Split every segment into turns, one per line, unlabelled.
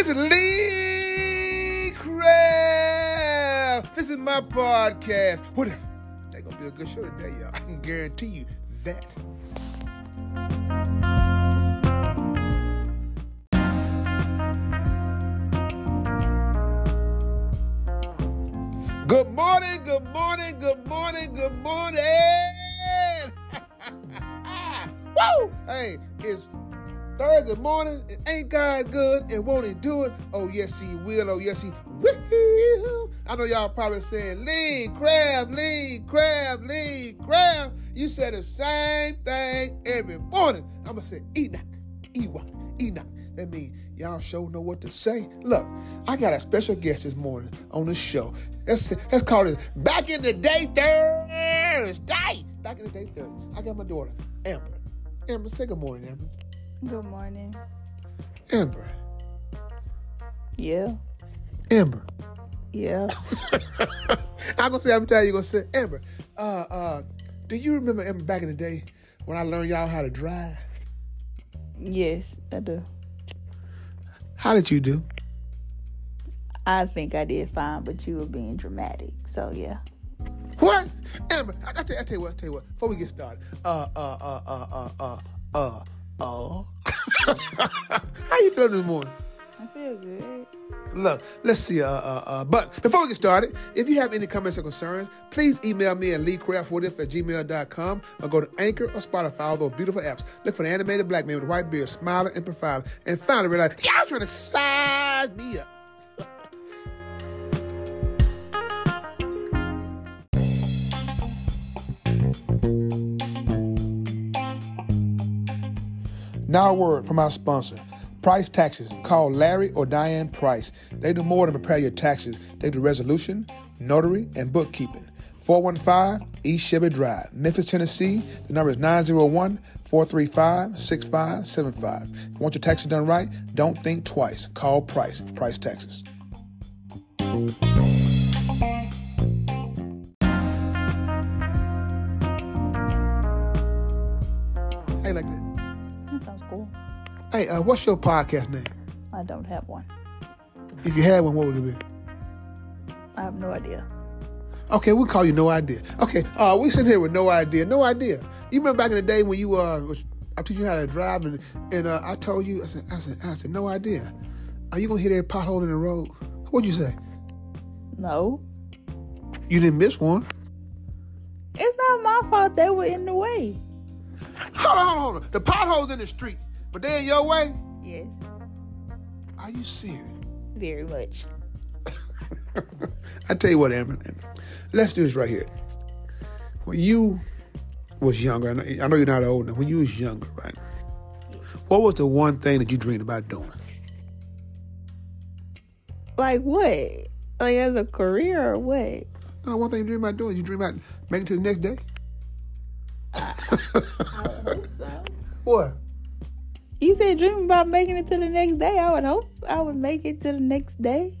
This is Lee Craft. This is my podcast. Whatever. They're gonna be a good show today, y'all. I can guarantee you that. Good morning, good morning, good morning, good morning. Woo! Hey, it's Thursday morning. And ain't God good? And won't He do it? Oh yes, He will. Oh yes, He will. I know y'all probably saying, "Lee Craft, Lee Crab, Lee Craft." You say the same thing every morning. I'm gonna say Enoch, Ewok, Enoch. That means y'all sure know what to say. Look, I got a special guest this morning on the show. Let's let's call it Back in the Day Thursday. Back in the Day Thursday. I got my daughter Amber. Amber, say good morning, Amber.
Good morning.
Amber.
Yeah.
Amber.
Yeah.
I'm gonna say every time you're gonna say Amber. Uh uh do you remember Amber back in the day when I learned y'all how to drive?
yes, I do.
How did you do?
I think I did fine, but you were being dramatic. So yeah.
What? Amber, I, I, tell, I tell you what, I tell you what, before we get started, uh uh uh uh uh uh uh uh How you feeling this morning?
I feel good.
Look, let's see. Uh, uh, uh, but before we get started, if you have any comments or concerns, please email me at leecraftwhatif at gmail.com or go to Anchor or Spotify, all those beautiful apps. Look for the animated black man with a white beard, smiling and profiling, and finally realize, y'all trying to size me up. Now a word from our sponsor. Price Taxes. Call Larry or Diane Price. They do more than prepare your taxes. They do resolution, notary, and bookkeeping. 415 East Shelby Drive, Memphis, Tennessee. The number is 901 435 6575. Want your taxes done right, don't think twice. Call Price. Price Taxes. You like that? Hey, uh, what's your podcast name?
I don't have one.
If you had one, what would it be?
I have no idea.
Okay, we'll call you No Idea. Okay, uh, we sit here with No Idea. No Idea. You remember back in the day when you uh, was, I teach you how to drive, and, and uh, I told you, I said, I said, I said, No Idea. Are you gonna hit every pothole in the road? What'd you say?
No.
You didn't miss one.
It's not my fault they were in the way.
Hold on, hold on. The potholes in the street, but they in your way.
Yes.
Are you serious?
Very much.
I tell you what, Amber, let's do this right here. When you was younger, I know, I know you're not old now. When you was younger, right? Yes. What was the one thing that you dreamed about doing?
Like what? Like as a career or what?
No, one thing you dream about doing. You dream about making it to the next day. I, I so. What?
You said dream about making it to the next day. I would hope I would make it to the next day.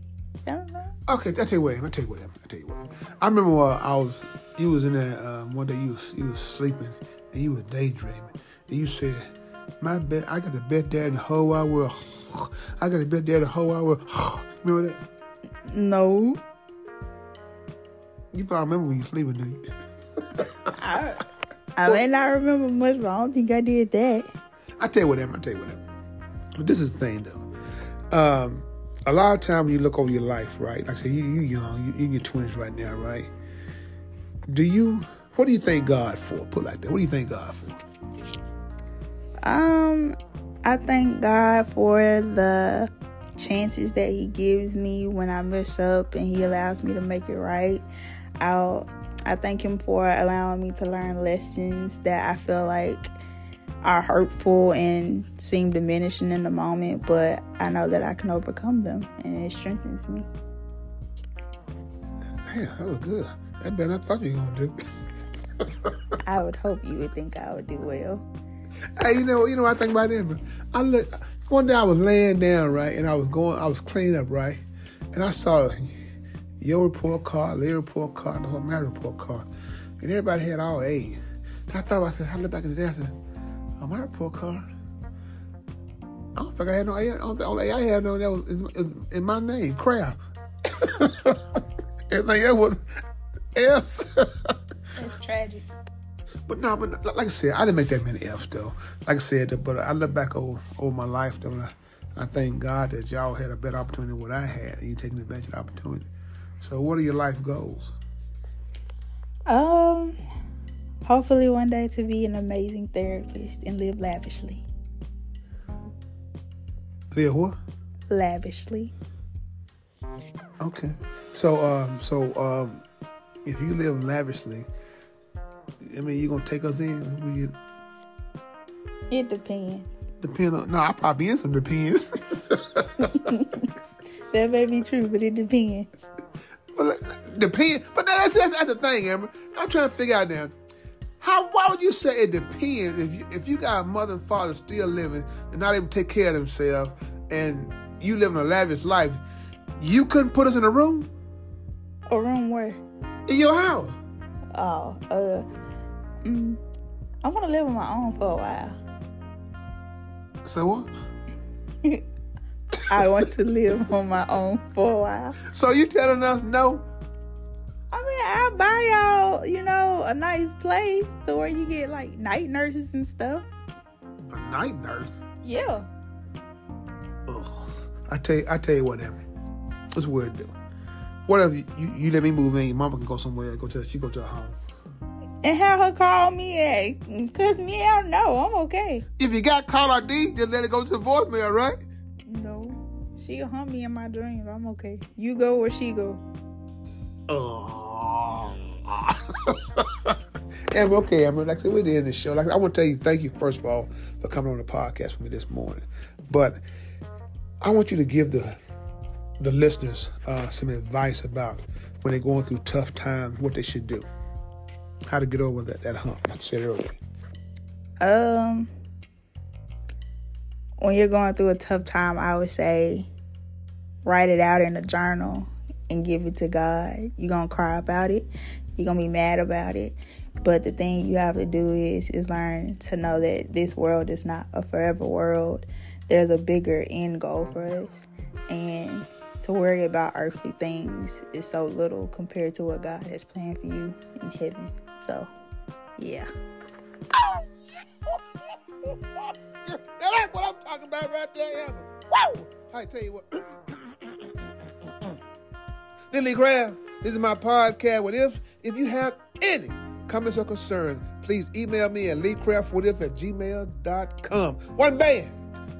I don't know.
Okay, I tell you what. I tell you what. I tell you what. I remember uh, I was. You was in there um, one day. You was you was sleeping and you was daydreaming. And you said, "My bed. I got the best dad in the whole wide world. I got the best dad in the whole wide world." Remember that?
No.
You probably remember when you were sleeping, do you?
I, I may not remember much, but I don't think I did that.
I tell you what, Em, I tell you what. Em. But this is the thing, though. Um, a lot of time when you look over your life, right? Like I say, you you young, you in your twenties right now, right? Do you? What do you thank God for? Put like that. What do you thank God for?
Um, I thank God for the chances that He gives me when I mess up and He allows me to make it right. I'll I thank Him for allowing me to learn lessons that I feel like are hurtful and seem diminishing in the moment, but I know that I can overcome them and it strengthens me.
Man, that was good. That better I thought you were gonna do.
I would hope you would think I would do well.
Hey, you know, you know, what I think about it. I look. One day I was laying down, right, and I was going, I was cleaning up, right, and I saw your report card, their report card, the whole my report card, and everybody had all A's. And I thought, I said, I looked back in the day, I said, oh, my report card, I don't think I had no AI. I don't think only I had no that was in, in my name, Craft. Everything else was F's.
It's tragic.
But no, but like I said, I didn't make that many F's though. Like I said, but I look back over, over my life though, and I, I thank God that y'all had a better opportunity than what I had, and you taking advantage of the opportunity. So, what are your life goals?
Um, hopefully one day to be an amazing therapist and live lavishly.
Live what?
Lavishly.
Okay. So, um, so um, if you live lavishly, I mean, you gonna take us in? We
It depends.
depend on. No, I probably in some depends.
That may be true, but it depends.
But depend. But that's, that's that's the thing, Amber. I'm trying to figure out now. How? Why would you say it depends if you, if you got a mother and father still living and not able to take care of themselves, and you living a lavish life? You couldn't put us in a room
A room where?
in your house.
Oh, uh, mm, I want to live on my own for a while.
So what?
I want to live on my own for a while.
So you telling us no?
I'll buy y'all, you know, a nice place to where you get like night nurses and stuff.
A night nurse?
Yeah.
Ugh. I tell you, I tell you what, Amber. This it do. Whatever you, you, you let me move in, your mama can go somewhere. Go to she go to her home.
And have her call me and cuss me out. No, I'm okay.
If you got call ID, just let it go to the voicemail, right?
No, she'll hunt me in my dreams. I'm okay. You go where she go.
Oh. Amber, okay, Amber. Like I said, we're the end of the show. Like I want to tell you, thank you first of all for coming on the podcast for me this morning. But I want you to give the the listeners uh, some advice about when they're going through tough times, what they should do, how to get over that that hump, like I said earlier.
Um, when you're going through a tough time, I would say write it out in a journal and give it to God. You're gonna cry about it. You're gonna be mad about it. But the thing you have to do is is learn to know that this world is not a forever world. There's a bigger end goal for us. And to worry about earthly things is so little compared to what God has planned for you in heaven. So yeah.
That's what I'm talking about right there. Woo! I tell you what. Lily Craft, this is my podcast. What if if you have any comments or concerns, please email me at leecraftwhatif at gmail.com. One band,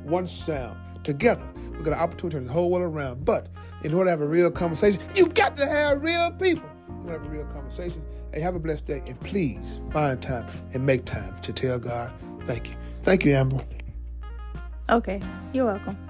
one sound. Together, we got an opportunity to turn the whole world around. But in order to have a real conversation, you got to have real people. You want to have a real conversation. Hey, have a blessed day. And please find time and make time to tell God thank you. Thank you, Amber.
Okay. You're welcome.